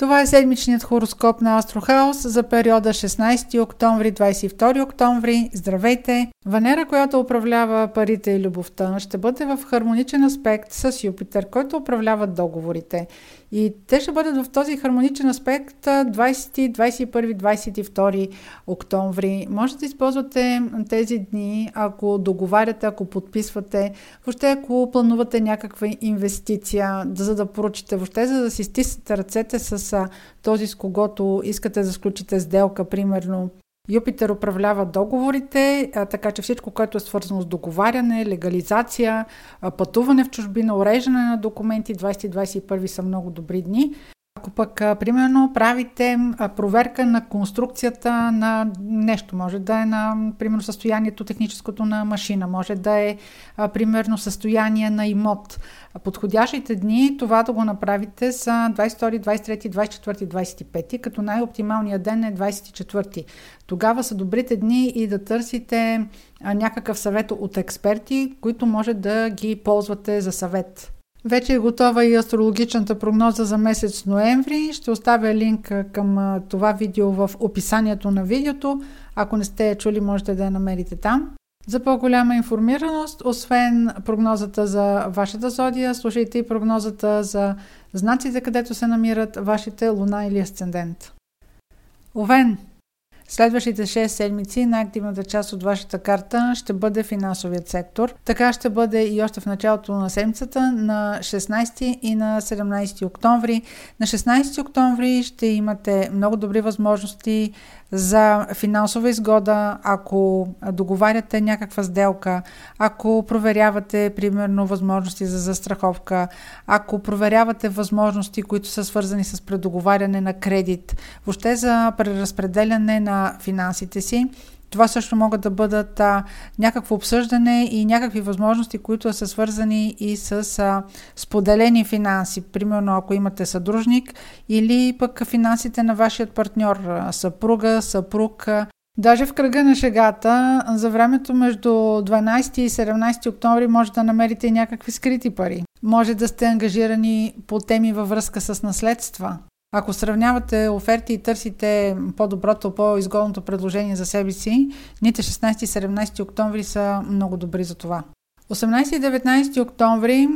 Това е седмичният хороскоп на Астрохаус за периода 16 октомври 22 октомври. Здравейте! Венера, която управлява парите и любовта, ще бъде в хармоничен аспект с Юпитер, който управлява договорите. И те ще бъдат в този хармоничен аспект 20, 21, 22 октомври. Може да използвате тези дни, ако договаряте, ако подписвате, въобще ако планувате някаква инвестиция, за да поручите, въобще за да си стиснете ръцете с този, с когото искате да сключите сделка, примерно Юпитер управлява договорите, така че всичко, което е свързано с договаряне, легализация, пътуване в чужбина, уреждане на документи, 2021 са много добри дни. Ако пък, примерно, правите проверка на конструкцията на нещо, може да е на, примерно, състоянието техническото на машина, може да е, примерно, състояние на имот. Подходящите дни това да го направите са 22, 23, 24, 25, като най-оптималният ден е 24. Тогава са добрите дни и да търсите някакъв съвет от експерти, които може да ги ползвате за съвет. Вече е готова и астрологичната прогноза за месец ноември. Ще оставя линк към това видео в описанието на видеото. Ако не сте я чули, можете да я намерите там. За по-голяма информираност, освен прогнозата за вашата зодия, слушайте и прогнозата за знаците, където се намират вашите луна или асцендент. Овен – Следващите 6 седмици най-активната част от вашата карта ще бъде финансовият сектор. Така ще бъде и още в началото на седмицата на 16 и на 17 октомври. На 16 октомври ще имате много добри възможности за финансова изгода, ако договаряте някаква сделка, ако проверявате, примерно, възможности за застраховка, ако проверявате възможности, които са свързани с предоговаряне на кредит, въобще за преразпределяне на финансите си. Това също могат да бъдат а, някакво обсъждане и някакви възможности, които са свързани и с а, споделени финанси. Примерно, ако имате съдружник или пък финансите на вашият партньор, съпруга, съпруг. Даже в кръга на шегата, за времето между 12 и 17 октомври може да намерите някакви скрити пари. Може да сте ангажирани по теми във връзка с наследства. Ако сравнявате оферти и търсите по-доброто, по-изгодното предложение за себе си, дните 16 и 17 октомври са много добри за това. 18 и 19 октомври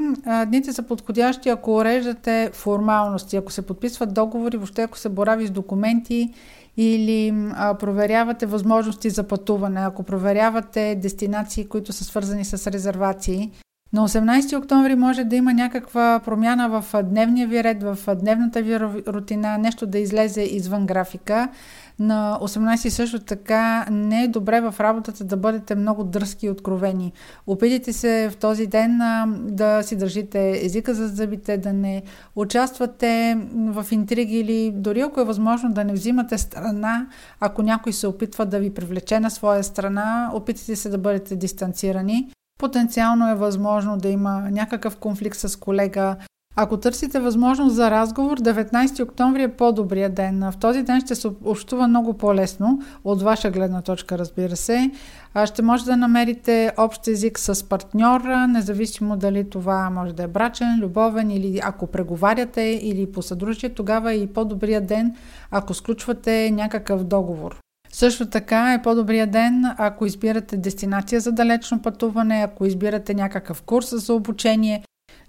дните са подходящи, ако уреждате формалности, ако се подписват договори, въобще ако се борави с документи или а, проверявате възможности за пътуване, ако проверявате дестинации, които са свързани с резервации, на 18 октомври може да има някаква промяна в дневния ви ред, в дневната ви рутина, нещо да излезе извън графика. На 18 също така не е добре в работата да бъдете много дръзки и откровени. Опитайте се в този ден да си държите езика за зъбите, да не участвате в интриги или дори ако е възможно да не взимате страна, ако някой се опитва да ви привлече на своя страна, опитайте се да бъдете дистанцирани. Потенциално е възможно да има някакъв конфликт с колега. Ако търсите възможност за разговор, 19 октомври е по-добрия ден. В този ден ще се общува много по-лесно, от ваша гледна точка, разбира се. Ще може да намерите общ език с партньора, независимо дали това може да е брачен, любовен или ако преговаряте или по съдружие, тогава е и по-добрия ден, ако сключвате някакъв договор. Също така е по-добрия ден, ако избирате дестинация за далечно пътуване, ако избирате някакъв курс за обучение.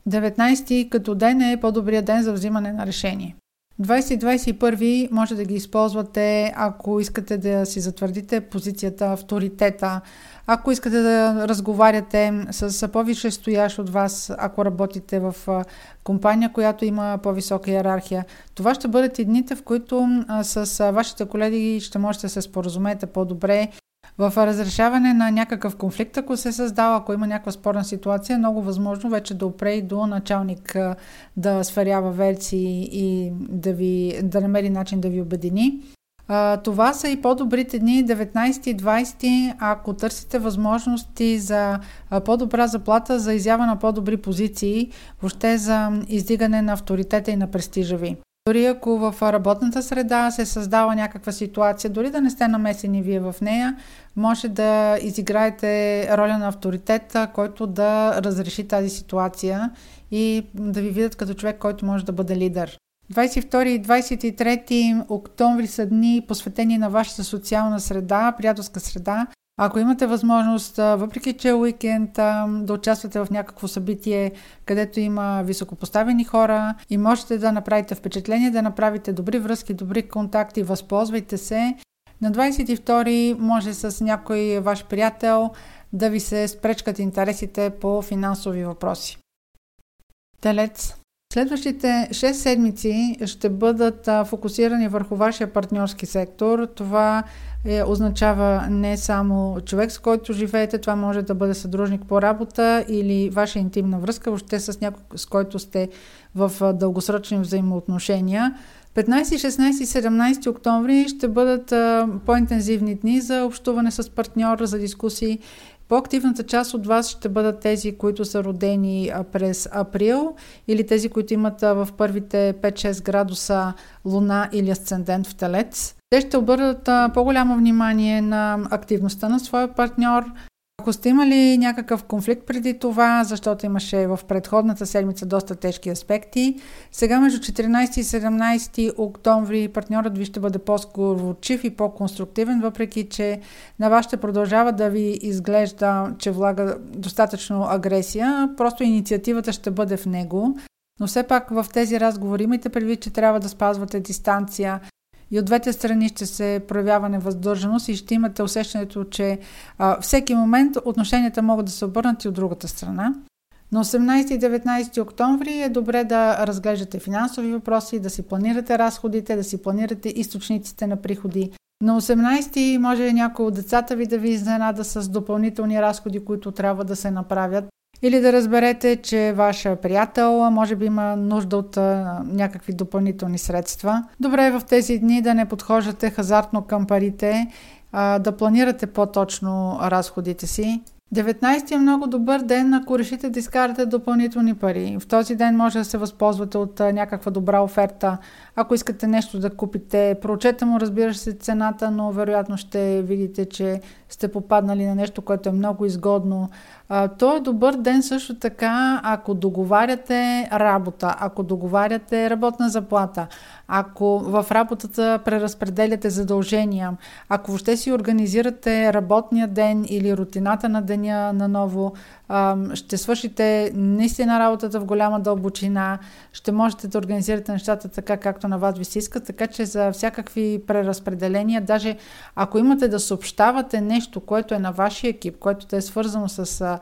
19 като ден е по-добрия ден за взимане на решение. 2021 може да ги използвате, ако искате да си затвърдите позицията, авторитета, ако искате да разговаряте с повише стоящ от вас, ако работите в компания, която има по-висока иерархия. Това ще бъдат и дните, в които с вашите колеги ще можете да се споразумеете по-добре в разрешаване на някакъв конфликт, ако се създава, ако има някаква спорна ситуация, е много възможно вече да опре и до началник да сверява версии и да, ви, да намери начин да ви обедини. Това са и по-добрите дни 19 и 20, ако търсите възможности за по-добра заплата, за изява на по-добри позиции, въобще за издигане на авторитета и на престижа ви. Дори ако в работната среда се създава някаква ситуация, дори да не сте намесени вие в нея, може да изиграете роля на авторитета, който да разреши тази ситуация и да ви видят като човек, който може да бъде лидер. 22 и 23 октомври са дни посветени на вашата социална среда, приятелска среда. Ако имате възможност, въпреки че е уикенд, да участвате в някакво събитие, където има високопоставени хора и можете да направите впечатление, да направите добри връзки, добри контакти, възползвайте се. На 22 може с някой ваш приятел да ви се спречкат интересите по финансови въпроси. Телец. Следващите 6 седмици ще бъдат фокусирани върху вашия партньорски сектор. Това е, означава не само човек, с който живеете, това може да бъде съдружник по работа или ваша интимна връзка, въобще с някой, с който сте в дългосрочни взаимоотношения. 15, 16 и 17 октомври ще бъдат а, по-интензивни дни за общуване с партньор, за дискусии. По-активната част от вас ще бъдат тези, които са родени през април или тези, които имат в първите 5-6 градуса луна или асцендент в телец. Те ще обърнат по-голямо внимание на активността на своя партньор, ако сте имали някакъв конфликт преди това, защото имаше в предходната седмица доста тежки аспекти, сега между 14 и 17 октомври партньорът ви ще бъде по-сговорчив и по-конструктивен, въпреки че на вас ще продължава да ви изглежда, че влага достатъчно агресия, просто инициативата ще бъде в него. Но все пак в тези разговори имайте предвид, че трябва да спазвате дистанция, и от двете страни ще се проявява невъздържаност и ще имате усещането, че а, всеки момент отношенията могат да се обърнат и от другата страна. На 18 и 19 октомври е добре да разглеждате финансови въпроси, да си планирате разходите, да си планирате източниците на приходи. На 18 може някой от децата ви да ви изненада с допълнителни разходи, които трябва да се направят. Или да разберете, че ваша приятел може би има нужда от някакви допълнителни средства. Добре е в тези дни да не подхождате хазартно към парите, а, да планирате по-точно разходите си. 19 е много добър ден, ако решите да изкарате допълнителни пари. В този ден може да се възползвате от някаква добра оферта. Ако искате нещо да купите, проучете му, разбира се, цената, но вероятно ще видите, че сте попаднали на нещо, което е много изгодно. А, то е добър ден също така, ако договаряте работа, ако договаряте работна заплата, ако в работата преразпределяте задължения, ако въобще си организирате работния ден или рутината на деня наново, ще свършите наистина работата в голяма дълбочина, ще можете да организирате нещата така, както на вас ви се иска, така че за всякакви преразпределения, даже ако имате да съобщавате нещо, което е на вашия екип, което да е свързано с а,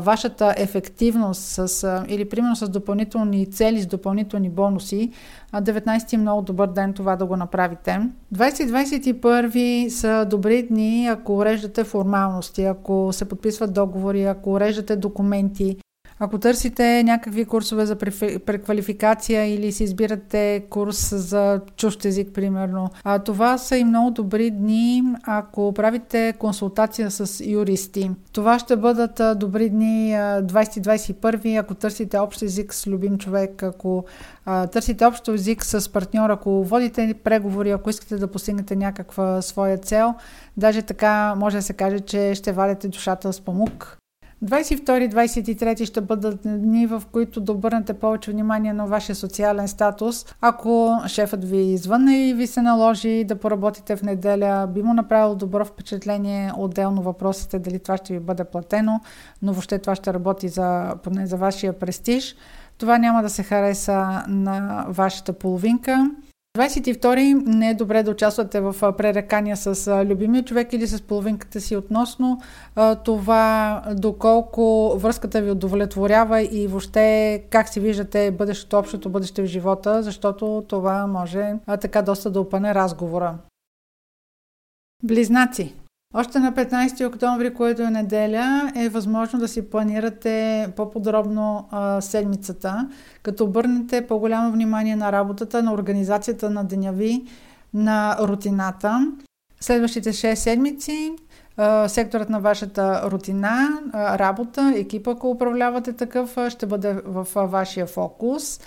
вашата ефективност с, а, или примерно с допълнителни цели, с допълнителни бонуси, а 19 е много добър ден това да го направите. 20-21 са добри дни, ако уреждате формалности, ако се подписват договори, ако уреждате документи, ако търсите някакви курсове за преквалификация или си избирате курс за чужд език, примерно, а това са и много добри дни, ако правите консултация с юристи. Това ще бъдат добри дни 20-21, ако търсите общ език с любим човек, ако търсите общо език с партньор, ако водите преговори, ако искате да постигнете някаква своя цел, даже така може да се каже, че ще вадите душата с памук. 22-23 ще бъдат дни, в които да обърнете повече внимание на вашия социален статус. Ако шефът ви извънне и ви се наложи да поработите в неделя, би му направило добро впечатление. Отделно въпросът е дали това ще ви бъде платено, но въобще това ще работи за, поне за вашия престиж. Това няма да се хареса на вашата половинка. 22 не е добре да участвате в пререкания с любимия човек или с половинката си относно това доколко връзката ви удовлетворява и въобще как си виждате бъдещето, общото бъдеще в живота, защото това може така доста да опане разговора. Близнаци. Още на 15 октомври, което е неделя, е възможно да си планирате по-подробно а, седмицата, като обърнете по-голямо внимание на работата, на организацията на деня ви, на рутината. Следващите 6 седмици секторът на вашата рутина, работа, екипа, ако управлявате такъв, ще бъде в вашия фокус.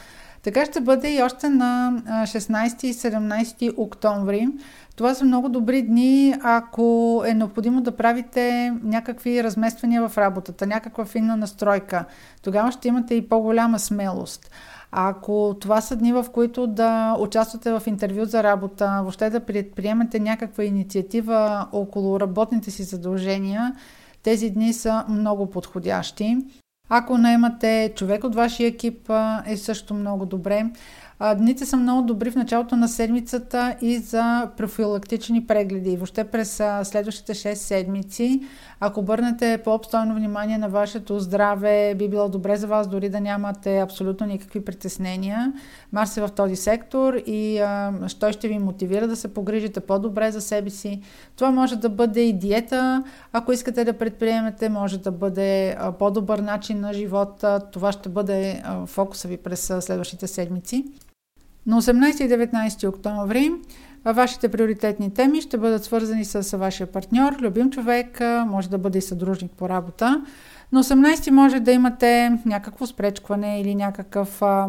Така ще бъде и още на 16 и 17 октомври. Това са много добри дни, ако е необходимо да правите някакви размествания в работата, някаква финна настройка. Тогава ще имате и по-голяма смелост. Ако това са дни, в които да участвате в интервю за работа, въобще да предприемете някаква инициатива около работните си задължения, тези дни са много подходящи. Ако наемате човек от вашия екип, е също много добре. Дните са много добри в началото на седмицата и за профилактични прегледи. Въобще през следващите 6 седмици, ако обърнете по-обстойно внимание на вашето здраве, би било добре за вас дори да нямате абсолютно никакви притеснения. Марс е в този сектор и а, той ще ви мотивира да се погрижите по-добре за себе си. Това може да бъде и диета, ако искате да предприемете, може да бъде а, по-добър начин на живота. Това ще бъде а, фокуса ви през следващите седмици. На 18 и 19 октомври вашите приоритетни теми ще бъдат свързани с вашия партньор, любим човек, може да бъде и съдружник по работа. На 18 може да имате някакво спречкване или някакъв а,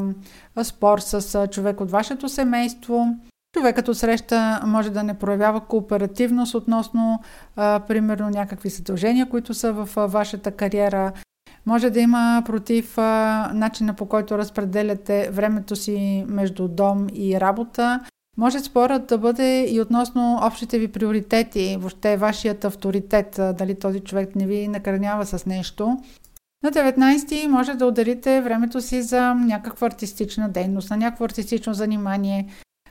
спор с човек от вашето семейство. Човекът от среща може да не проявява кооперативност относно, а, примерно, някакви задължения, които са в а, вашата кариера може да има против а, начина по който разпределяте времето си между дом и работа. Може спорът да бъде и относно общите ви приоритети, въобще вашият авторитет, дали този човек не ви накърнява с нещо. На 19 може да ударите времето си за някаква артистична дейност, на някакво артистично занимание.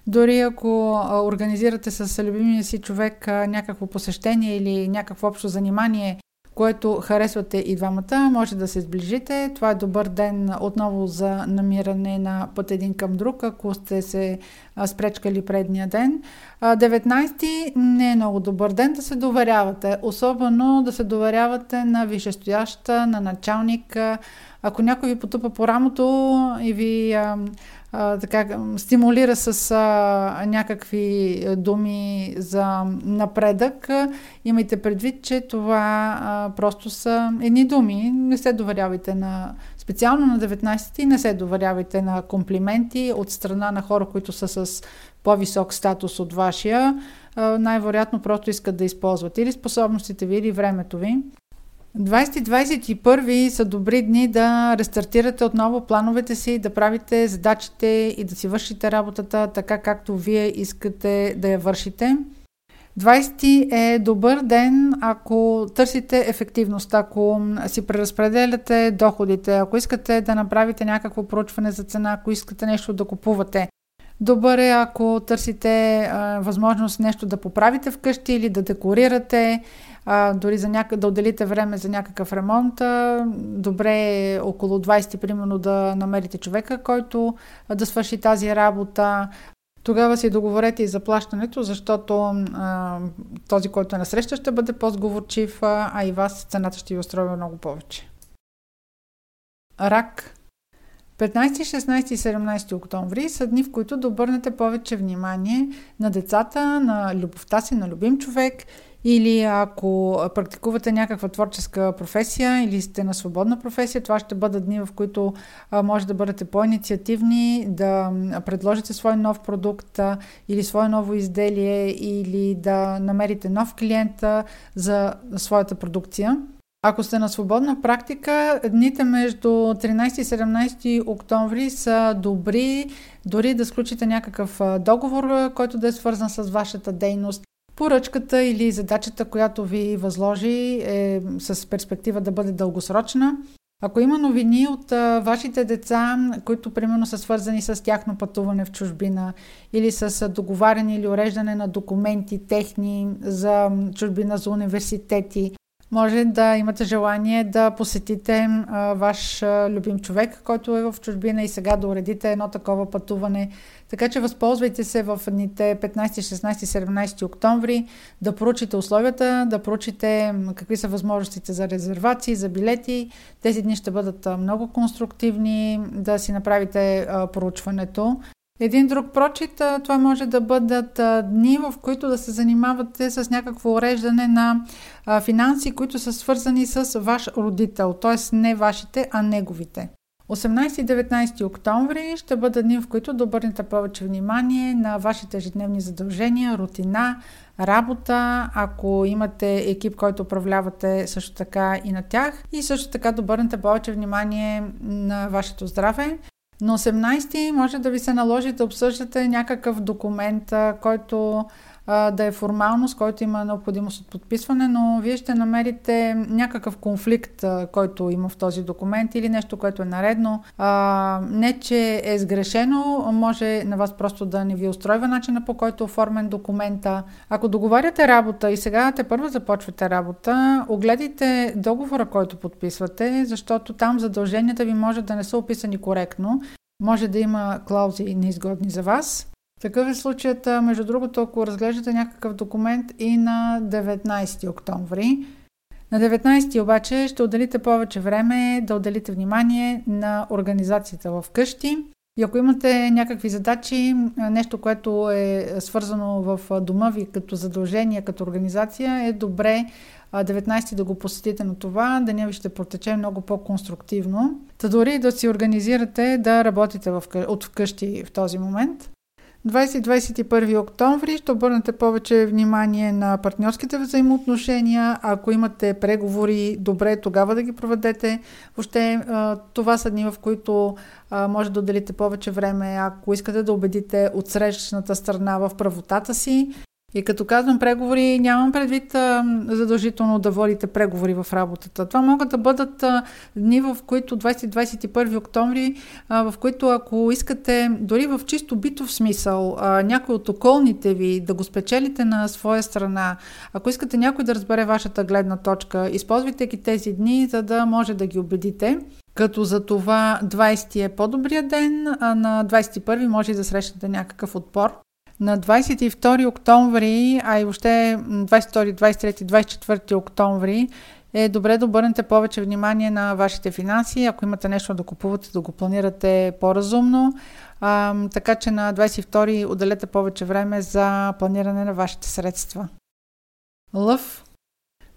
Дори ако организирате с любимия си човек някакво посещение или някакво общо занимание, което харесвате и двамата, може да се сближите. Това е добър ден отново за намиране на път един към друг, ако сте се спречкали предния ден. 19 не е много добър ден да се доверявате, особено да се доверявате на висшестояща, на началника. Ако някой ви потупа по рамото и ви а, така, стимулира с а, някакви думи за напредък, имайте предвид, че това а, просто са едни думи. Не се доверявайте на специално на 19 ти не се доверявайте на комплименти от страна на хора, които са с по-висок статус от вашия. най-вероятно просто искат да използват или способностите ви, или времето ви. 2021 са добри дни да рестартирате отново плановете си, да правите задачите и да си вършите работата така както вие искате да я вършите. 20 е добър ден, ако търсите ефективност, ако си преразпределяте доходите, ако искате да направите някакво проучване за цена, ако искате нещо да купувате. Добър е, ако търсите а, възможност нещо да поправите вкъщи или да декорирате а, дори за няка... да отделите време за някакъв ремонт, а, добре е около 20 примерно да намерите човека, който а, да свърши тази работа. Тогава си договорете и заплащането, защото а, този, който е насреща, ще бъде по-сговорчив, а, и вас цената ще ви устрои много повече. Рак 15, 16 и 17 октомври са дни, в които да обърнете повече внимание на децата, на любовта си, на любим човек или ако практикувате някаква творческа професия или сте на свободна професия, това ще бъдат дни, в които може да бъдете по-инициативни, да предложите свой нов продукт или свое ново изделие или да намерите нов клиент за своята продукция. Ако сте на свободна практика, дните между 13 и 17 октомври са добри, дори да сключите някакъв договор, който да е свързан с вашата дейност. Поръчката или задачата, която ви възложи е с перспектива да бъде дългосрочна. Ако има новини от а, вашите деца, които примерно са свързани с тяхно пътуване в чужбина или с договаряне или уреждане на документи техни за чужбина, за университети, може да имате желание да посетите а, ваш а, любим човек, който е в чужбина и сега да уредите едно такова пътуване. Така че възползвайте се в дните 15, 16, 17 октомври да проучите условията, да проучите какви са възможностите за резервации, за билети. Тези дни ще бъдат много конструктивни, да си направите а, проучването. Един друг прочит, това може да бъдат дни, в които да се занимавате с някакво уреждане на финанси, които са свързани с ваш родител, т.е. не вашите, а неговите. 18 и 19 октомври ще бъдат дни, в които да обърнете повече внимание на вашите ежедневни задължения, рутина, работа, ако имате екип, който управлявате също така и на тях и също така да обърнете повече внимание на вашето здраве. На 18 може да ви се наложи да обсъждате някакъв документ, който да е формалност, който има необходимост от подписване, но вие ще намерите някакъв конфликт, който има в този документ или нещо, което е наредно. Не, че е сгрешено, може на вас просто да не ви устройва начина по който е оформен документа. Ако договаряте работа и сега те първо започвате работа, огледайте договора, който подписвате, защото там задълженията ви може да не са описани коректно. Може да има клаузи неизгодни за вас. Такъв е случаят, между другото, ако разглеждате някакъв документ и на 19 октомври. На 19 обаче ще отделите повече време да отделите внимание на организацията в къщи. И ако имате някакви задачи, нещо, което е свързано в дома ви като задължение, като организация, е добре 19 да го посетите на това, деня ви ще протече много по-конструктивно. Та дори да си организирате да работите в, от вкъщи в този момент. 20-21 октомври ще обърнете повече внимание на партньорските взаимоотношения. Ако имате преговори, добре тогава да ги проведете. Въобще това са дни, в които може да отделите повече време, ако искате да убедите отсрещната страна в правотата си и като казвам преговори, нямам предвид а, задължително да водите преговори в работата. Това могат да бъдат а, дни, в които 20-21 октомври, а, в които ако искате, дори в чисто битов смисъл, а, някой от околните ви да го спечелите на своя страна, ако искате някой да разбере вашата гледна точка, използвайте ги тези дни, за да може да ги убедите като за това 20 е по-добрия ден, а на 21 може да срещнете някакъв отпор. На 22 октомври, а и въобще 22, 23, 24 октомври е добре да обърнете повече внимание на вашите финанси. Ако имате нещо да купувате, да го планирате по-разумно. А, така че на 22 отделете повече време за планиране на вашите средства. Лъв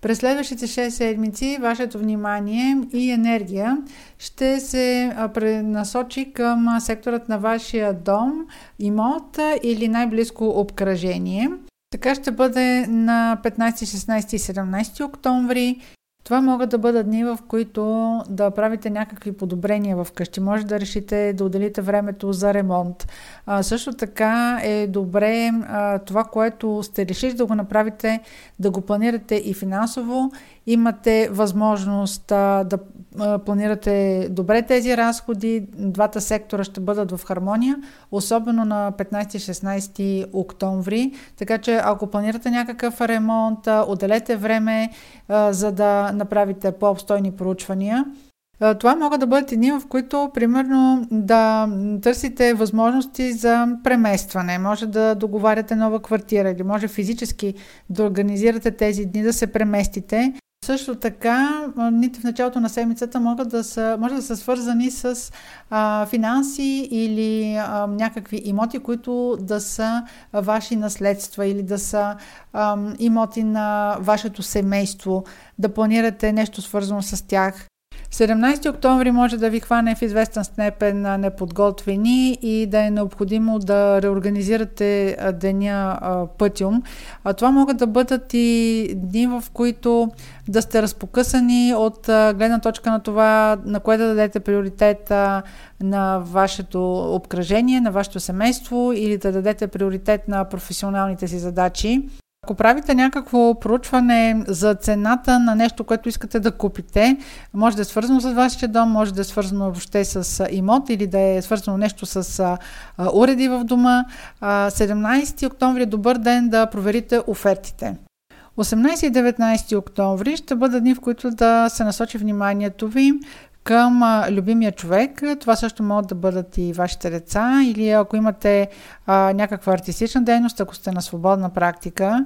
през следващите 6 седмици вашето внимание и енергия ще се пренасочи към секторът на вашия дом, имот или най-близко обкръжение. Така ще бъде на 15, 16 и 17 октомври това могат да бъдат дни, в които да правите някакви подобрения вкъщи. Може да решите да отделите времето за ремонт. А, също така е добре а, това, което сте решили да го направите, да го планирате и финансово. Имате възможност а, да а, планирате добре тези разходи. Двата сектора ще бъдат в хармония, особено на 15-16 октомври. Така че ако планирате някакъв ремонт, отделете време, а, за да направите по-обстойни проучвания. Това могат да бъдат едни, в които, примерно, да търсите възможности за преместване. Може да договаряте нова квартира или може физически да организирате тези дни да се преместите. Също така, дните в началото на седмицата могат да са, може да са свързани с а, финанси или а, някакви имоти, които да са ваши наследства или да са а, имоти на вашето семейство, да планирате нещо свързано с тях. 17 октомври може да ви хване в известен степен на неподготвени и да е необходимо да реорганизирате деня пътюм. Това могат да бъдат и дни, в които да сте разпокъсани от гледна точка на това, на кое да дадете приоритет на вашето обкръжение, на вашето семейство или да дадете приоритет на професионалните си задачи. Ако правите някакво проучване за цената на нещо, което искате да купите, може да е свързано с вашия дом, може да е свързано въобще с имот или да е свързано нещо с уреди в дома. 17 октомври е добър ден да проверите офертите. 18 и 19 октомври ще бъдат дни, в които да се насочи вниманието ви към любимия човек. Това също могат да бъдат и вашите деца или ако имате а, някаква артистична дейност, ако сте на свободна практика.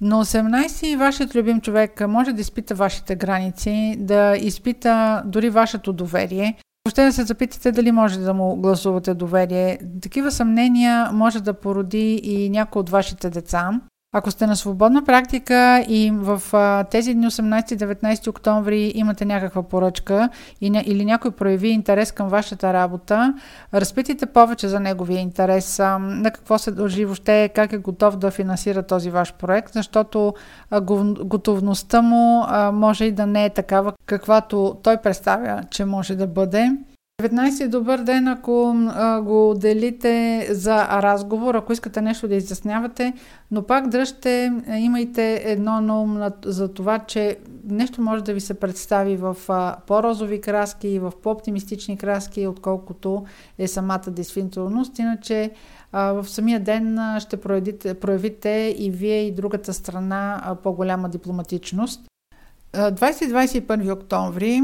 На 18 вашият любим човек може да изпита вашите граници, да изпита дори вашето доверие. Въобще да се запитате дали може да му гласувате доверие. Такива съмнения може да породи и някой от вашите деца. Ако сте на свободна практика и в тези дни 18-19 октомври имате някаква поръчка или някой прояви интерес към вашата работа, разпитайте повече за неговия интерес, на какво се дължи въобще, как е готов да финансира този ваш проект, защото готовността му може и да не е такава, каквато той представя, че може да бъде. 19 е добър ден, ако а, го делите за разговор, ако искате нещо да изяснявате, но пак дръжте, имайте едно на ум за това, че нещо може да ви се представи в а, по-розови краски и в по-оптимистични краски, отколкото е самата действителност. Иначе а, в самия ден ще проявите, проявите и вие и другата страна по-голяма дипломатичност. 20-21 октомври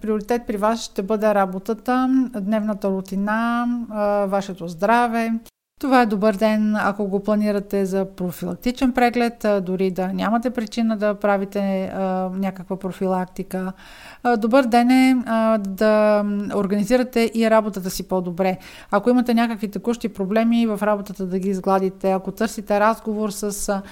приоритет при вас ще бъде работата, дневната рутина, вашето здраве, това е добър ден, ако го планирате за профилактичен преглед, дори да нямате причина да правите някаква профилактика. Добър ден е да организирате и работата си по-добре. Ако имате някакви текущи проблеми в работата да ги изгладите, ако търсите разговор с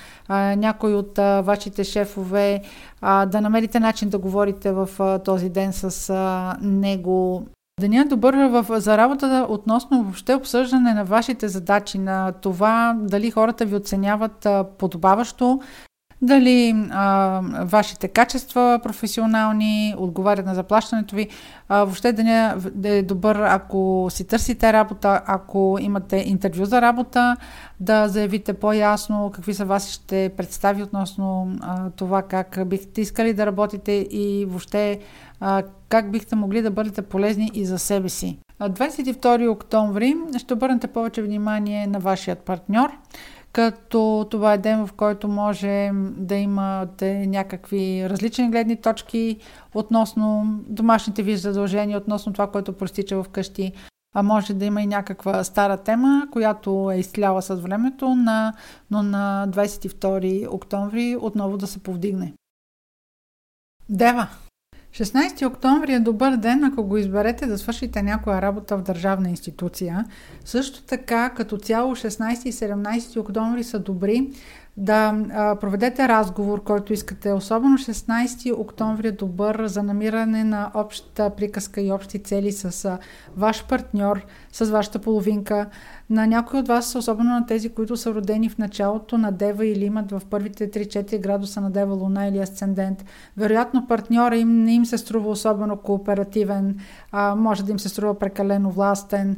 някой от вашите шефове, да намерите начин да говорите в този ден с него. Деня е добър в, за работа относно въобще обсъждане на вашите задачи, на това дали хората ви оценяват подобаващо, дали а, вашите качества професионални отговарят на заплащането ви. А, въобще деня е добър, ако си търсите работа, ако имате интервю за работа, да заявите по-ясно какви са вашите представи относно а, това как бихте искали да работите и въобще а, как бихте могли да бъдете полезни и за себе си. 22 октомври ще обърнете повече внимание на вашият партньор като това е ден, в който може да имате някакви различни гледни точки относно домашните ви задължения, относно това, което простича в къщи. А може да има и някаква стара тема, която е изтляла с времето, на, но на 22 октомври отново да се повдигне. Дева! 16 октомври е добър ден, ако го изберете да свършите някоя работа в държавна институция. Също така, като цяло 16 и 17 октомври са добри да а, проведете разговор, който искате. Особено 16 октомври е добър за намиране на обща приказка и общи цели с а, ваш партньор, с вашата половинка. На някои от вас, особено на тези, които са родени в началото на Дева или имат в първите 3-4 градуса на Дева Луна или Асцендент, вероятно партньора им не им се струва особено кооперативен, а, може да им се струва прекалено властен,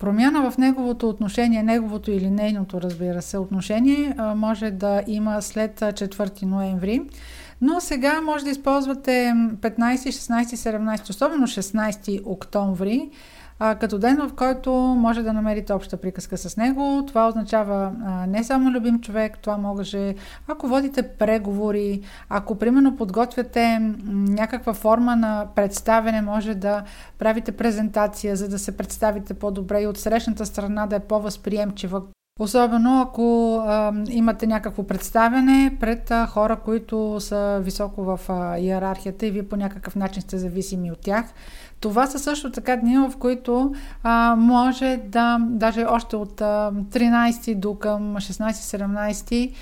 Промяна в неговото отношение, неговото или нейното, разбира се, отношение може да има след 4 ноември. Но сега може да използвате 15, 16, 17, особено 16 октомври, а, като ден, в който може да намерите обща приказка с него. Това означава а, не само любим човек, това може, ако водите преговори, ако примерно подготвяте някаква форма на представене, може да правите презентация, за да се представите по-добре и от срещната страна да е по-възприемчива Особено ако а, имате някакво представяне пред а, хора, които са високо в а, иерархията и вие по някакъв начин сте зависими от тях. Това са също така дни, в които а, може да, даже още от а, 13 до към 16-17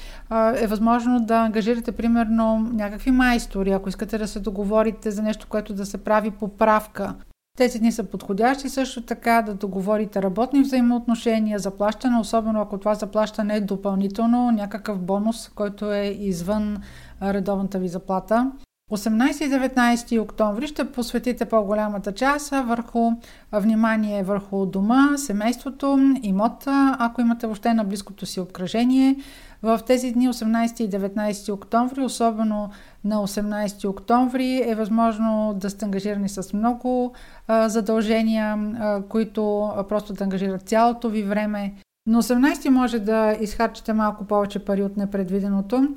е възможно да ангажирате примерно някакви майстори, ако искате да се договорите за нещо, което да се прави поправка тези дни са подходящи също така да договорите работни взаимоотношения, заплащане, особено ако това заплащане е допълнително, някакъв бонус, който е извън редовната ви заплата. 18 и 19 октомври ще посветите по-голямата част върху внимание върху дома, семейството, имота, ако имате въобще на близкото си обкръжение. В тези дни 18 и 19 октомври, особено на 18 октомври, е възможно да сте ангажирани с много а, задължения, а, които просто да ангажират цялото ви време. На 18 може да изхарчите малко повече пари от непредвиденото.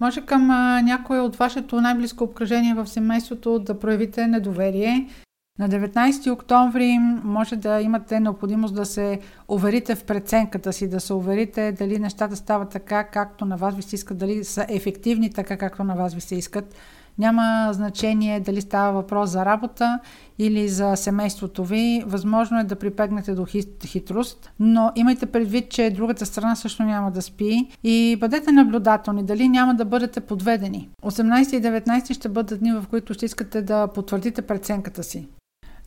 Може към а, някой от вашето най-близко обкръжение в семейството да проявите недоверие. На 19 октомври може да имате необходимост да се уверите в преценката си, да се уверите дали нещата стават така, както на вас ви се искат, дали са ефективни така, както на вас ви се искат. Няма значение дали става въпрос за работа или за семейството ви. Възможно е да припегнете до хитрост, но имайте предвид, че другата страна също няма да спи и бъдете наблюдателни, дали няма да бъдете подведени. 18 и 19 ще бъдат дни, в които ще искате да потвърдите преценката си.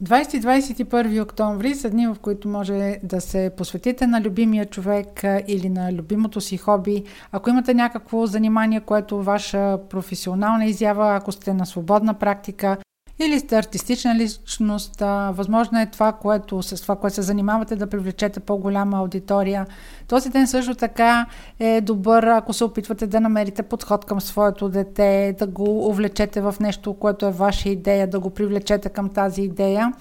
20-21 октомври са дни, в които може да се посветите на любимия човек или на любимото си хоби. Ако имате някакво занимание, което ваша професионална изява, ако сте на свободна практика, или сте артистична личност, възможно е това, което, с това, което се занимавате, да привлечете по-голяма аудитория. Този ден също така е добър, ако се опитвате да намерите подход към своето дете, да го увлечете в нещо, което е ваша идея, да го привлечете към тази идея.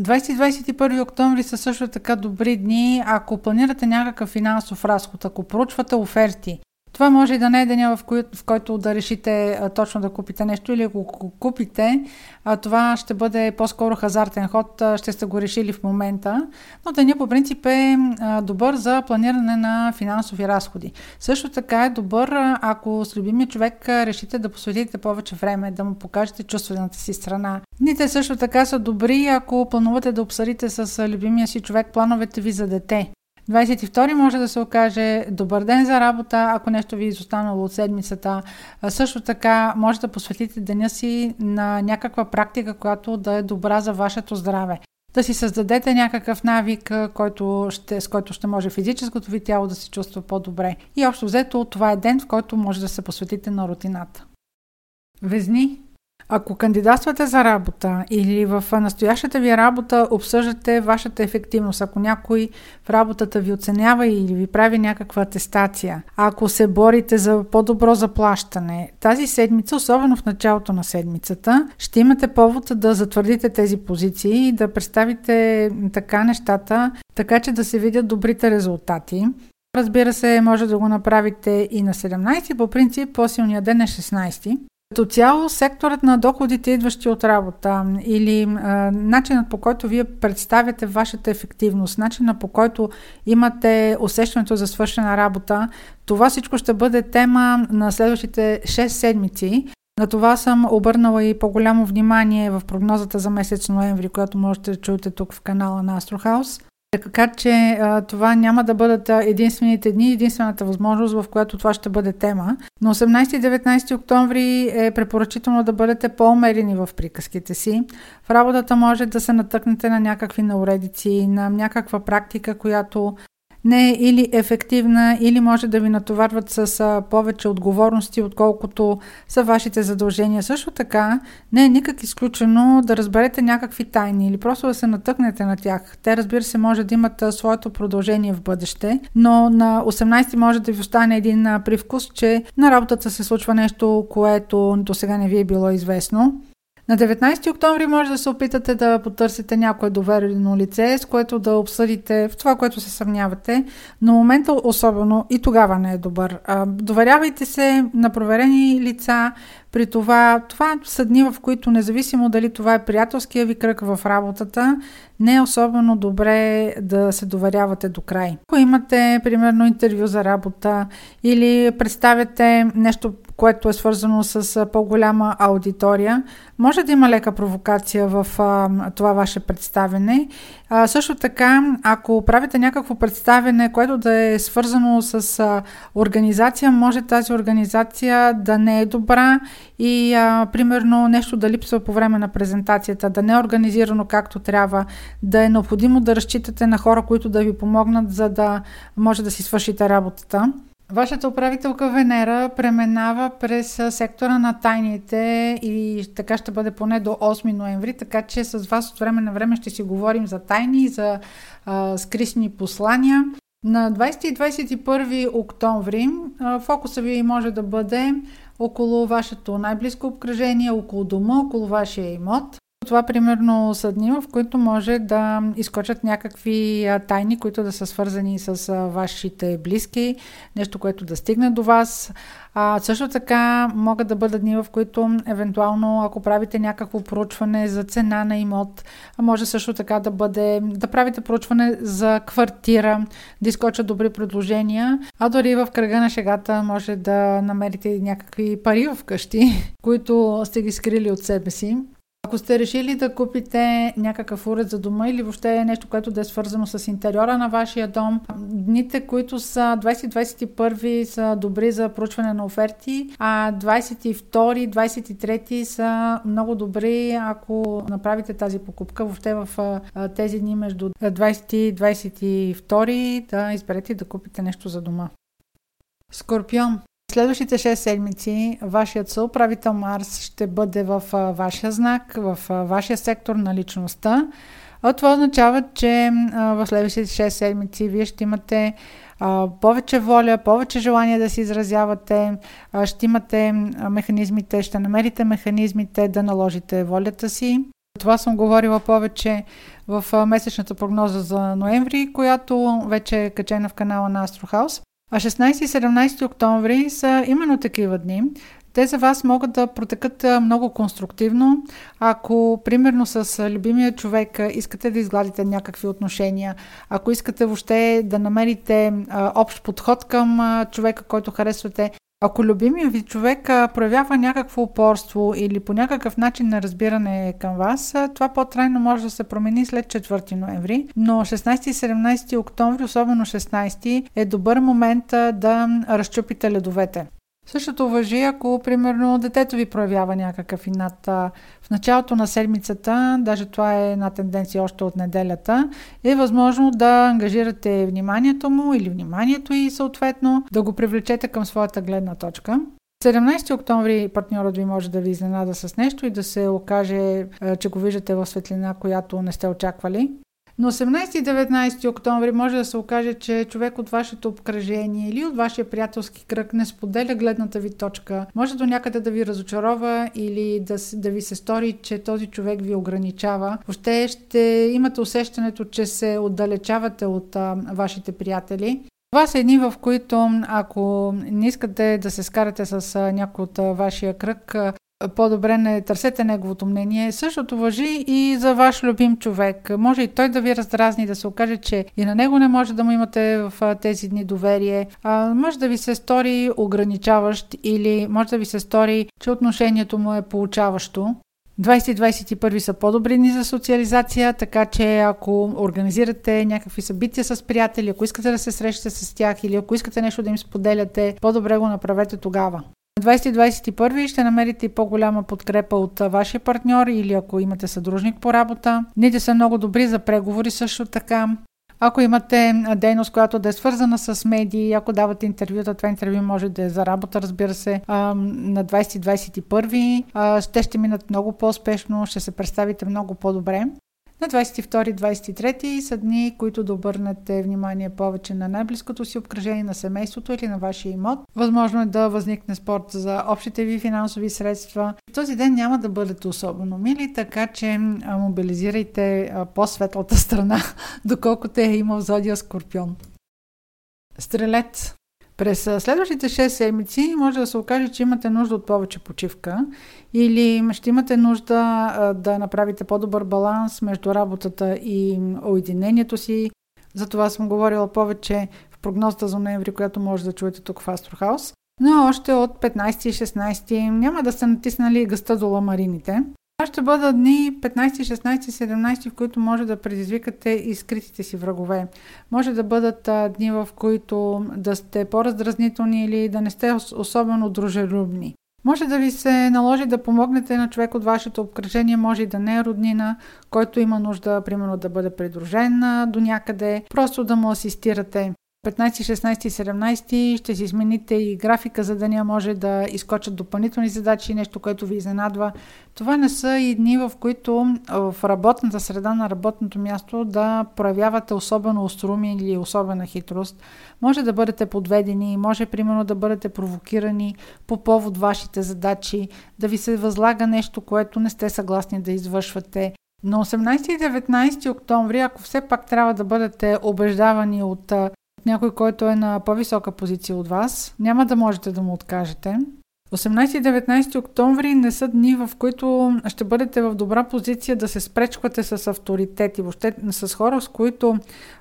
20-21 октомври са също така добри дни, ако планирате някакъв финансов разход, ако проучвате оферти, това може и да не е деня, в, кой, в който да решите а, точно да купите нещо или ако купите, а, това ще бъде по-скоро хазартен ход, а, ще сте го решили в момента. Но деня по принцип е а, добър за планиране на финансови разходи. Също така е добър, ако с любимия човек решите да посветите повече време, да му покажете чувствената си страна. Дните също така са добри, ако планувате да обсъдите с любимия си човек плановете ви за дете. 22 може да се окаже добър ден за работа, ако нещо ви е изостанало от седмицата. също така може да посветите деня си на някаква практика, която да е добра за вашето здраве. Да си създадете някакъв навик, който ще, с който ще може физическото ви тяло да се чувства по-добре. И общо взето това е ден, в който може да се посветите на рутината. Везни ако кандидатствате за работа или в настоящата ви работа обсъждате вашата ефективност, ако някой в работата ви оценява или ви прави някаква атестация, ако се борите за по-добро заплащане, тази седмица, особено в началото на седмицата, ще имате повод да затвърдите тези позиции и да представите така нещата, така че да се видят добрите резултати. Разбира се, може да го направите и на 17, по принцип по-силният ден е 16. Като цяло, секторът на доходите, идващи от работа или а, начинът по който вие представяте вашата ефективност, начинът по който имате усещането за свършена работа, това всичко ще бъде тема на следващите 6 седмици. На това съм обърнала и по-голямо внимание в прогнозата за месец ноември, която можете да чуете тук в канала на Astrohouse. Така че а, това няма да бъдат единствените дни, единствената възможност, в която това ще бъде тема. На 18 и 19 октомври е препоръчително да бъдете по-умерени в приказките си. В работата може да се натъкнете на някакви науредици, на някаква практика, която не е или ефективна, или може да ви натоварват с повече отговорности, отколкото са вашите задължения. Също така, не е никак изключено да разберете някакви тайни или просто да се натъкнете на тях. Те, разбира се, може да имат своето продължение в бъдеще, но на 18 може да ви остане един привкус, че на работата се случва нещо, което до сега не ви е било известно. На 19 октомври може да се опитате да потърсите някое доверено лице, с което да обсъдите в това, което се съмнявате, но момента особено и тогава не е добър. Доверявайте се на проверени лица, при това, това са дни, в които независимо дали това е приятелския ви кръг в работата, не е особено добре да се доверявате до край. Ако имате, примерно, интервю за работа или представяте нещо, което е свързано с по-голяма аудитория, може да има лека провокация в а, това ваше представене. А, също така, ако правите някакво представене, което да е свързано с а, организация, може тази организация да не е добра и а, примерно нещо да липсва по време на презентацията, да не е организирано както трябва, да е необходимо да разчитате на хора, които да ви помогнат, за да може да си свършите работата. Вашата управителка Венера преминава през сектора на тайните и така ще бъде поне до 8 ноември, така че с вас от време на време ще си говорим за тайни, за а, скрисни послания. На 20 и 21 октомври фокуса ви може да бъде около вашето най-близко обкръжение, около дома, около вашия имот. Това примерно са дни, в които може да изкочат някакви тайни, които да са свързани с вашите близки, нещо, което да стигне до вас. А, също така могат да бъдат дни, в които евентуално, ако правите някакво проучване за цена на имот, може също така да бъде да правите проучване за квартира, да изкочат добри предложения, а дори в кръга на шегата може да намерите някакви пари вкъщи, които сте ги скрили от себе си. Ако сте решили да купите някакъв уред за дома или въобще нещо, което да е свързано с интериора на вашия дом, дните, които са 20-21 са добри за проучване на оферти, а 22-23 са много добри, ако направите тази покупка. Въобще в тези дни между 20 и 22 да изберете да купите нещо за дома. Скорпион. Следващите 6 седмици вашият съуправител Марс ще бъде в вашия знак, в вашия сектор на личността. Това означава, че в следващите 6 седмици вие ще имате повече воля, повече желание да се изразявате, ще имате механизмите, ще намерите механизмите да наложите волята си. Това съм говорила повече в месечната прогноза за ноември, която вече е качена в канала на Астрохаус. А 16 и 17 октомври са именно такива дни. Те за вас могат да протекат много конструктивно. Ако, примерно, с любимия човек искате да изгладите някакви отношения, ако искате въобще да намерите общ подход към човека, който харесвате, ако любимия ви човек проявява някакво упорство или по някакъв начин на разбиране към вас, това по-трайно може да се промени след 4 ноември, но 16 и 17 октомври, особено 16, е добър момент да разчупите ледовете. Същото въжи, ако примерно детето ви проявява някакъв инат в началото на седмицата, даже това е една тенденция още от неделята, е възможно да ангажирате вниманието му или вниманието и съответно да го привлечете към своята гледна точка. 17 октомври партньорът ви може да ви изненада с нещо и да се окаже, че го виждате в светлина, която не сте очаквали. Но 18 и 19 октомври може да се окаже, че човек от вашето обкръжение или от вашия приятелски кръг не споделя гледната ви точка. Може до някъде да ви разочарова или да, да ви се стори, че този човек ви ограничава. Въобще ще имате усещането, че се отдалечавате от а, вашите приятели. Това са едни, в които ако не искате да се скарате с някой от вашия кръг, по-добре не търсете неговото мнение. Същото въжи и за ваш любим човек. Може и той да ви раздразни, да се окаже, че и на него не може да му имате в тези дни доверие. А, може да ви се стори ограничаващ или може да ви се стори, че отношението му е получаващо. 2021 са по-добри дни за социализация, така че ако организирате някакви събития с приятели, ако искате да се срещате с тях или ако искате нещо да им споделяте, по-добре го направете тогава. На 2021 ще намерите и по-голяма подкрепа от вашия партньор или ако имате съдружник по работа. Дните са много добри за преговори също така. Ако имате дейност, която да е свързана с медии, ако давате интервюта, това интервю може да е за работа, разбира се, на 2021 ще ще минат много по-успешно, ще се представите много по-добре. На 22-23 са дни, които да обърнете внимание повече на най-близкото си обкръжение на семейството или на вашия имот. Възможно е да възникне спорт за общите ви финансови средства. Този ден няма да бъдете особено мили, така че мобилизирайте по-светлата страна, доколкото е имал зодия Скорпион. Стрелец през следващите 6 седмици може да се окаже, че имате нужда от повече почивка или ще имате нужда да направите по-добър баланс между работата и уединението си. За това съм говорила повече в прогнозата за ноември, която може да чуете тук в Астрохаус. Но още от 15 и 16 няма да сте натиснали гъста до ламарините. Това ще бъдат дни 15, 16, 17, в които може да предизвикате и скритите си врагове. Може да бъдат а, дни, в които да сте по-раздразнителни или да не сте особено дружелюбни. Може да ви се наложи да помогнете на човек от вашето обкръжение, може и да не е роднина, който има нужда, примерно, да бъде придружен до някъде, просто да му асистирате. 15, 16 и 17 ще си смените и графика за деня, може да изкочат допълнителни задачи, нещо, което ви изненадва. Това не са и дни, в които в работната среда на работното място да проявявате особено остроумие или особена хитрост. Може да бъдете подведени, може примерно да бъдете провокирани по повод вашите задачи, да ви се възлага нещо, което не сте съгласни да извършвате. На 18 и 19 октомври, ако все пак трябва да бъдете убеждавани от някой, който е на по-висока позиция от вас, няма да можете да му откажете. 18 и 19 октомври не са дни, в които ще бъдете в добра позиция да се спречквате с авторитети, въобще с хора, с които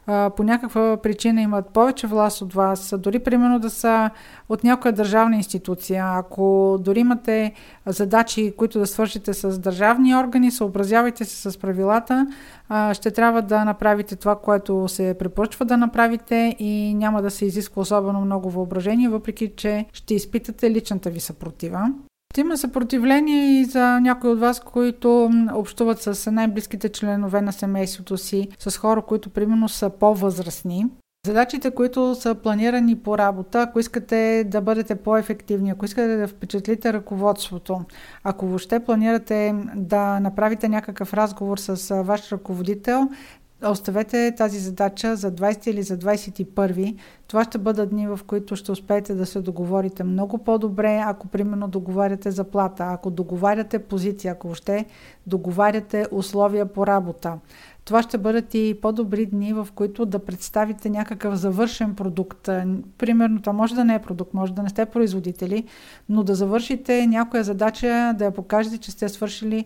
а, по някаква причина имат повече власт от вас, дори примерно да са от някоя държавна институция. Ако дори имате задачи, които да свършите с държавни органи, съобразявайте се с правилата, а, ще трябва да направите това, което се препоръчва да направите и няма да се изисква особено много въображение, въпреки че ще изпитате личната ви съпротива. Има съпротивление и за някои от вас, които общуват с най-близките членове на семейството си, с хора, които примерно са по-възрастни. Задачите, които са планирани по работа, ако искате да бъдете по-ефективни, ако искате да впечатлите ръководството, ако въобще планирате да направите някакъв разговор с ваш ръководител, оставете тази задача за 20 или за 21. Това ще бъдат дни, в които ще успеете да се договорите много по-добре, ако примерно договаряте заплата, ако договаряте позиция, ако въобще договаряте условия по работа. Това ще бъдат и по-добри дни, в които да представите някакъв завършен продукт. Примерно, това може да не е продукт, може да не сте производители, но да завършите някоя задача, да я покажете, че сте свършили,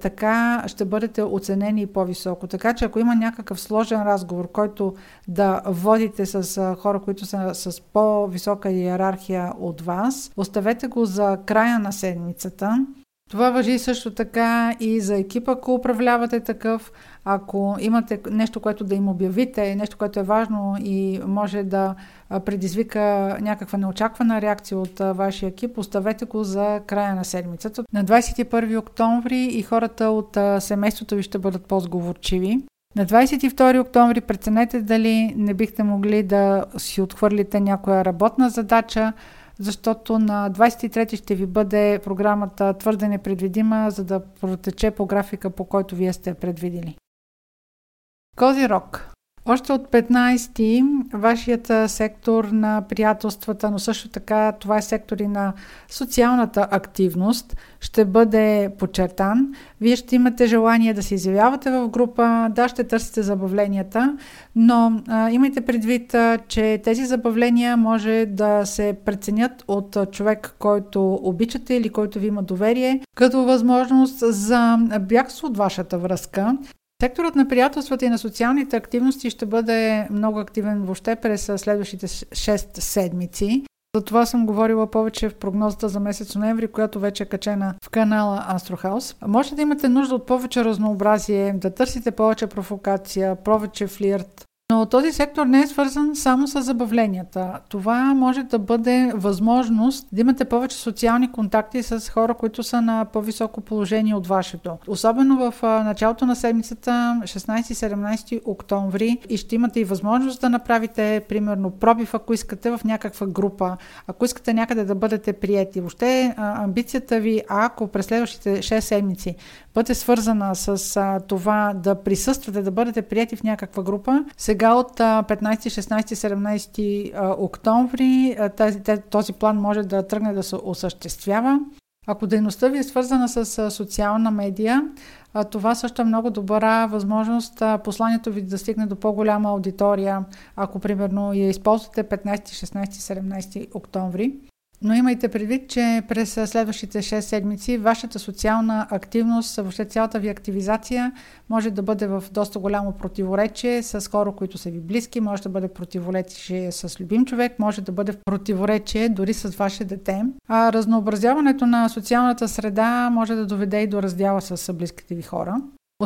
така ще бъдете оценени по-високо. Така че ако има някакъв сложен разговор, който да водите с хора, които са с по-висока иерархия от вас, оставете го за края на седмицата. Това въжи също така и за екипа, ако управлявате такъв. Ако имате нещо, което да им обявите, нещо, което е важно и може да предизвика някаква неочаквана реакция от вашия екип, оставете го за края на седмицата. На 21 октомври и хората от семейството ви ще бъдат по-сговорчиви. На 22 октомври преценете дали не бихте могли да си отхвърлите някоя работна задача, защото на 23 ще ви бъде програмата твърде непредвидима, за да протече по графика, по който вие сте предвидили. Козирог още от 15-ти вашият сектор на приятелствата, но също така това е сектори на социалната активност, ще бъде подчертан. Вие ще имате желание да се изявявате в група, да, ще търсите забавленията, но а, имайте предвид, а, че тези забавления може да се преценят от човек, който обичате или който ви има доверие, като възможност за бягство от вашата връзка. Секторът на приятелствата и на социалните активности ще бъде много активен въобще през следващите 6 седмици. За това съм говорила повече в прогнозата за месец ноември, която вече е качена в канала Astrohouse. Може да имате нужда от повече разнообразие, да търсите повече провокация, повече флирт, но този сектор не е свързан само с забавленията. Това може да бъде възможност да имате повече социални контакти с хора, които са на по-високо положение от вашето. Особено в началото на седмицата, 16-17 октомври, и ще имате и възможност да направите, примерно, пробив, ако искате в някаква група, ако искате някъде да бъдете приети. Въобще амбицията ви, ако през следващите 6 седмици бъде свързана с това да присъствате, да бъдете прияти в някаква група, сега от 15, 16, 17 октомври този, този план може да тръгне да се осъществява. Ако дейността ви е свързана с социална медия, това също е много добра възможност посланието ви да стигне до по-голяма аудитория, ако примерно я използвате 15, 16, 17 октомври. Но имайте предвид, че през следващите 6 седмици вашата социална активност, въобще цялата ви активизация може да бъде в доста голямо противоречие с хора, които са ви близки, може да бъде противоречие с любим човек, може да бъде в противоречие дори с ваше дете. А разнообразяването на социалната среда може да доведе и до раздяла с близките ви хора.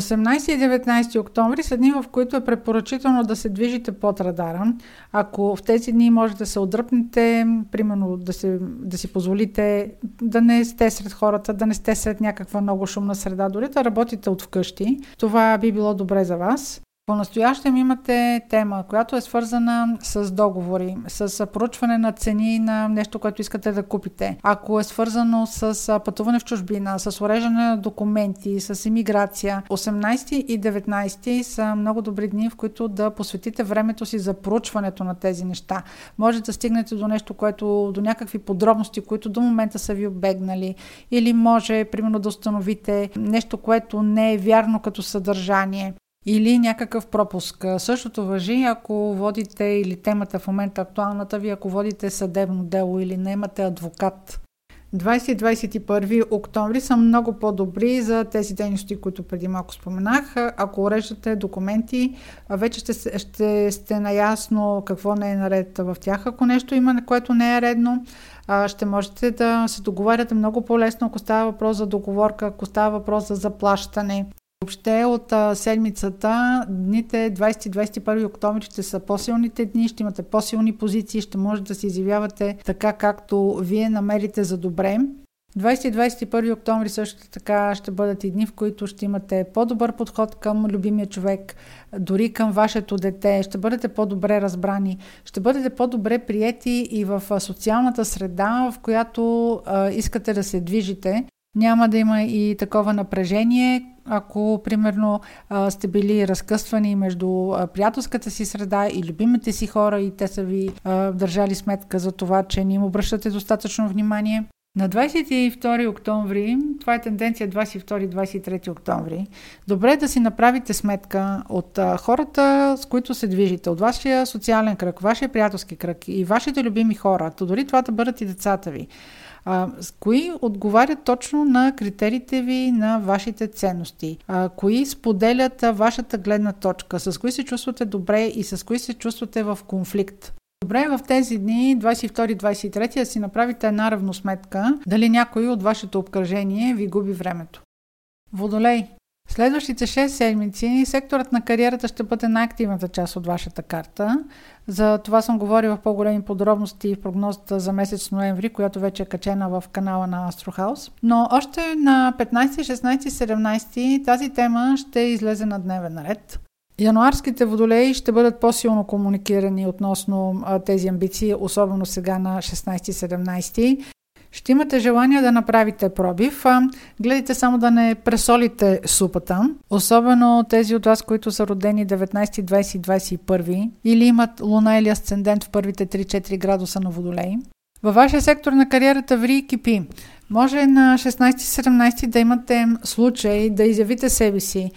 18 и 19 октомври са дни, в които е препоръчително да се движите под радара. Ако в тези дни може да се отдръпнете, примерно да, се, да си позволите да не сте сред хората, да не сте сред някаква много шумна среда, дори да работите от вкъщи, това би било добре за вас. По-настоящем имате тема, която е свързана с договори, с проучване на цени на нещо, което искате да купите. Ако е свързано с пътуване в чужбина, с уреждане на документи, с иммиграция, 18 и 19 са много добри дни, в които да посветите времето си за проучването на тези неща. Може да стигнете до нещо, което, до някакви подробности, които до момента са ви обегнали, или може, примерно, да установите нещо, което не е вярно като съдържание или някакъв пропуск. Същото въжи, ако водите или темата в момента актуалната ви, ако водите съдебно дело или не имате адвокат. 20-21 октомври са много по-добри за тези дейности, които преди малко споменах. Ако уреждате документи, вече ще, ще сте наясно какво не е наред в тях. Ако нещо има, което не е редно, ще можете да се договаряте много по-лесно, ако става въпрос за договорка, ако става въпрос за заплащане. Въобще от а, седмицата, дните 20-21 октомври ще са по-силните дни, ще имате по-силни позиции, ще може да се изявявате така както вие намерите за добре. 20-21 октомври също така ще бъдат и дни, в които ще имате по-добър подход към любимия човек, дори към вашето дете, ще бъдете по-добре разбрани, ще бъдете по-добре приети и в социалната среда, в която а, искате да се движите. Няма да има и такова напрежение, ако примерно сте били разкъсвани между приятелската си среда и любимите си хора и те са ви държали сметка за това, че не им обръщате достатъчно внимание. На 22 октомври, това е тенденция 22-23 октомври, добре е да си направите сметка от хората, с които се движите, от вашия социален кръг, вашия приятелски кръг и вашите любими хора, то дори това да бъдат и децата ви. А, кои отговарят точно на критериите ви, на вашите ценности? А, кои споделят вашата гледна точка? С кои се чувствате добре и с кои се чувствате в конфликт? Добре в тези дни, 22-23, да си направите една равносметка, дали някой от вашето обкръжение ви губи времето. Водолей. Следващите 6 седмици секторът на кариерата ще бъде най-активната част от вашата карта. За това съм говорила в по-големи подробности в прогнозата за месец ноември, която вече е качена в канала на Астрохаус. Но още на 15, 16, 17 тази тема ще излезе на дневен ред. Януарските водолеи ще бъдат по-силно комуникирани относно а, тези амбиции, особено сега на 16-17. Ще имате желание да направите пробив. Гледайте само да не пресолите супата. Особено тези от вас, които са родени 19, 20, 21 или имат луна или асцендент в първите 3-4 градуса на водолей. Във вашия сектор на кариерата ври и кипи. Може на 16-17 да имате случай да изявите себе си,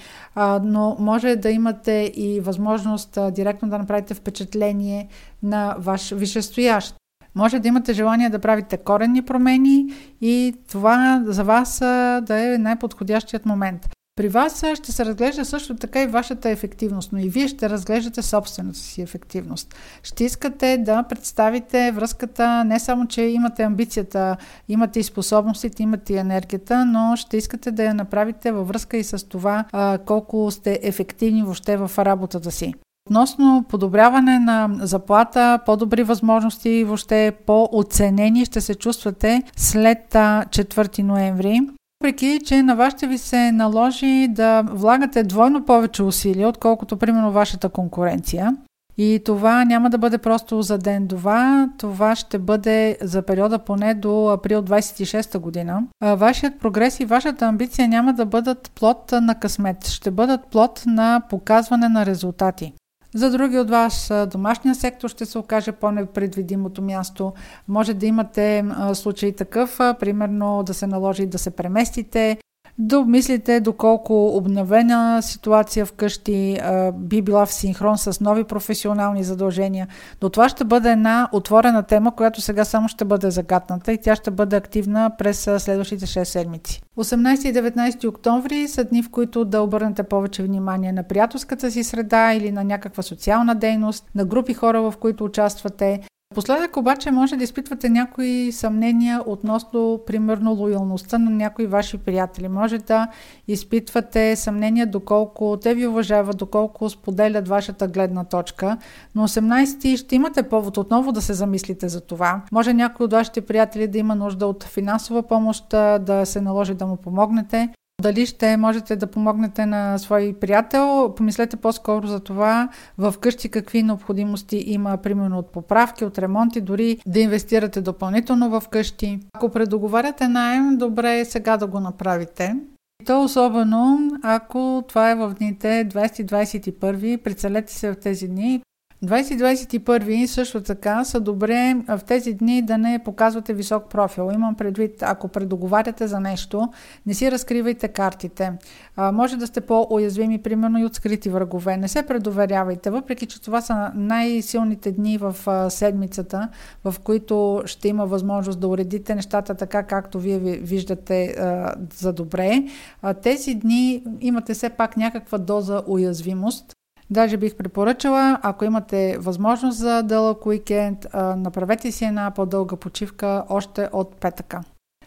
но може да имате и възможност директно да направите впечатление на ваш висшестоящ. Може да имате желание да правите коренни промени и това за вас да е най-подходящият момент. При вас ще се разглежда също така и вашата ефективност, но и вие ще разглеждате собствената си ефективност. Ще искате да представите връзката не само, че имате амбицията, имате и способностите, имате и енергията, но ще искате да я направите във връзка и с това колко сте ефективни въобще в работата си. Относно подобряване на заплата, по-добри възможности, въобще по-оценени ще се чувствате след 4 ноември. Въпреки, че на вас ще ви се наложи да влагате двойно повече усилия, отколкото примерно вашата конкуренция. И това няма да бъде просто за ден това, това ще бъде за периода поне до април 26 година. Вашият прогрес и вашата амбиция няма да бъдат плод на късмет, ще бъдат плод на показване на резултати. За други от вас домашния сектор ще се окаже по-непредвидимото място. Може да имате случай такъв, примерно да се наложи да се преместите, да обмислите доколко обновена ситуация вкъщи а, би била в синхрон с нови професионални задължения. Но това ще бъде една отворена тема, която сега само ще бъде загатната и тя ще бъде активна през следващите 6 седмици. 18 и 19 октомври са дни, в които да обърнете повече внимание на приятелската си среда или на някаква социална дейност, на групи хора, в които участвате, Последък обаче може да изпитвате някои съмнения относно, примерно, лоялността на някои ваши приятели. Може да изпитвате съмнения доколко те ви уважават, доколко споделят вашата гледна точка. Но 18 ще имате повод отново да се замислите за това. Може някой от вашите приятели да има нужда от финансова помощ, да се наложи да му помогнете. Дали ще можете да помогнете на свой приятел, помислете по-скоро за това в къщи какви необходимости има, примерно от поправки, от ремонти, дори да инвестирате допълнително в къщи. Ако предоговаряте найем, добре е сега да го направите. И то особено, ако това е в дните 20-21, прицелете се в тези дни 2021 също така са добре в тези дни да не показвате висок профил. Имам предвид, ако предоговаряте за нещо, не си разкривайте картите. А, може да сте по-уязвими, примерно и от скрити врагове. Не се предоверявайте, въпреки че това са най-силните дни в а, седмицата, в които ще има възможност да уредите нещата така, както вие виждате а, за добре. А, тези дни имате все пак някаква доза уязвимост Даже бих препоръчала, ако имате възможност за дълъг уикенд, направете си една по-дълга почивка още от петъка.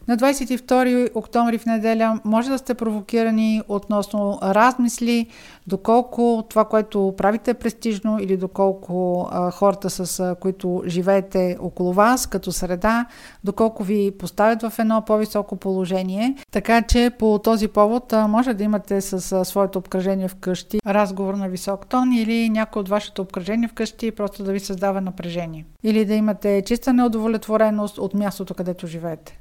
На 22 октомври в неделя може да сте провокирани относно размисли, доколко това, което правите е престижно или доколко а, хората, с а, които живеете около вас като среда, доколко ви поставят в едно по-високо положение. Така че по този повод а, може да имате с а, своето обкръжение вкъщи разговор на висок тон или някой от вашето обкръжение вкъщи просто да ви създава напрежение. Или да имате чиста неудовлетвореност от мястото, където живеете.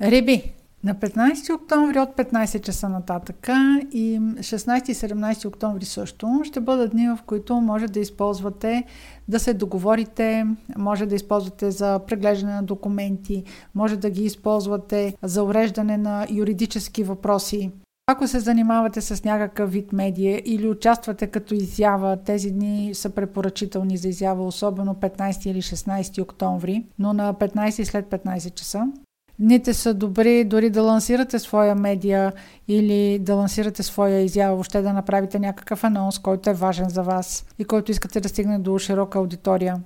Риби. На 15 октомври от 15 часа нататък и 16 и 17 октомври също ще бъдат дни, в които може да използвате да се договорите, може да използвате за преглеждане на документи, може да ги използвате за уреждане на юридически въпроси. Ако се занимавате с някакъв вид медия или участвате като изява, тези дни са препоръчителни за изява, особено 15 или 16 октомври, но на 15 и след 15 часа. Дните са добри дори да лансирате своя медия или да лансирате своя изява, въобще да направите някакъв анонс, който е важен за вас и който искате да стигне до широка аудитория.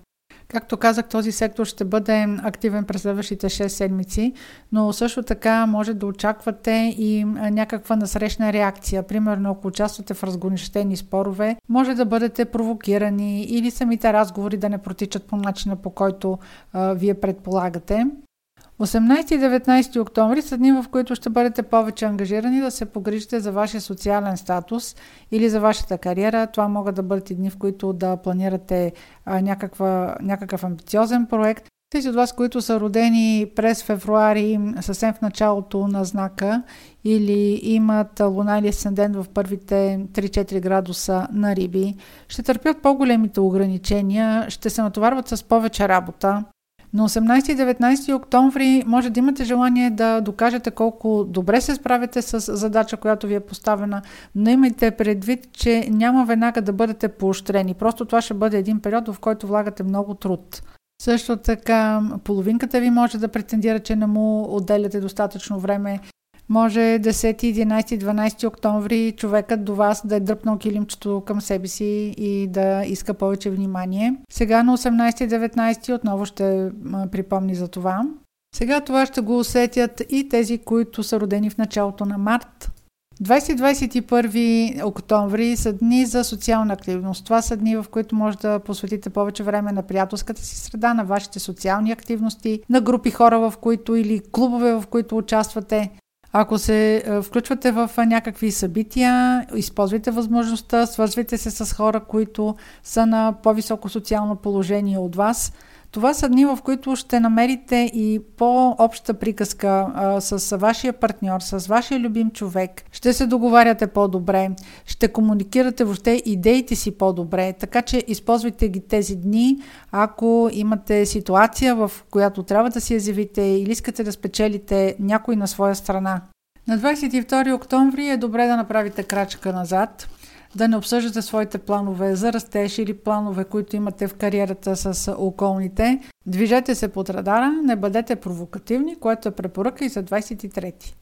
Както казах, този сектор ще бъде активен през следващите 6 седмици, но също така може да очаквате и някаква насрещна реакция. Примерно, ако участвате в разгонищени спорове, може да бъдете провокирани или самите разговори да не протичат по начина по който а, вие предполагате. 18 и 19 октомври са дни, в които ще бъдете повече ангажирани да се погрижите за вашия социален статус или за вашата кариера. Това могат да бъдат и дни, в които да планирате а, някаква, някакъв амбициозен проект. Тези от вас, които са родени през февруари, съвсем в началото на знака, или имат луна или асцендент в първите 3-4 градуса на риби, ще търпят по-големите ограничения, ще се натоварват с повече работа, на 18 и 19 октомври може да имате желание да докажете колко добре се справяте с задача, която ви е поставена, но имайте предвид, че няма веднага да бъдете поощрени. Просто това ще бъде един период, в който влагате много труд. Също така, половинката ви може да претендира, че не му отделяте достатъчно време може 10, 11, 12 октомври човекът до вас да е дръпнал килимчето към себе си и да иска повече внимание. Сега на 18 19 отново ще припомни за това. Сега това ще го усетят и тези, които са родени в началото на март. 20-21 октомври са дни за социална активност. Това са дни, в които може да посветите повече време на приятелската си среда, на вашите социални активности, на групи хора, в които или клубове, в които участвате. Ако се е, включвате в е, някакви събития, използвайте възможността, свързвайте се с хора, които са на по-високо социално положение от вас – това са дни, в които ще намерите и по-обща приказка а, с вашия партньор, с вашия любим човек. Ще се договаряте по-добре, ще комуникирате въобще идеите си по-добре, така че използвайте ги тези дни, ако имате ситуация, в която трябва да си я заявите или искате да спечелите някой на своя страна. На 22 октомври е добре да направите крачка назад – да не обсъждате своите планове за растеж или планове, които имате в кариерата с околните. Движете се под радара, не бъдете провокативни, което е препоръка и за 23.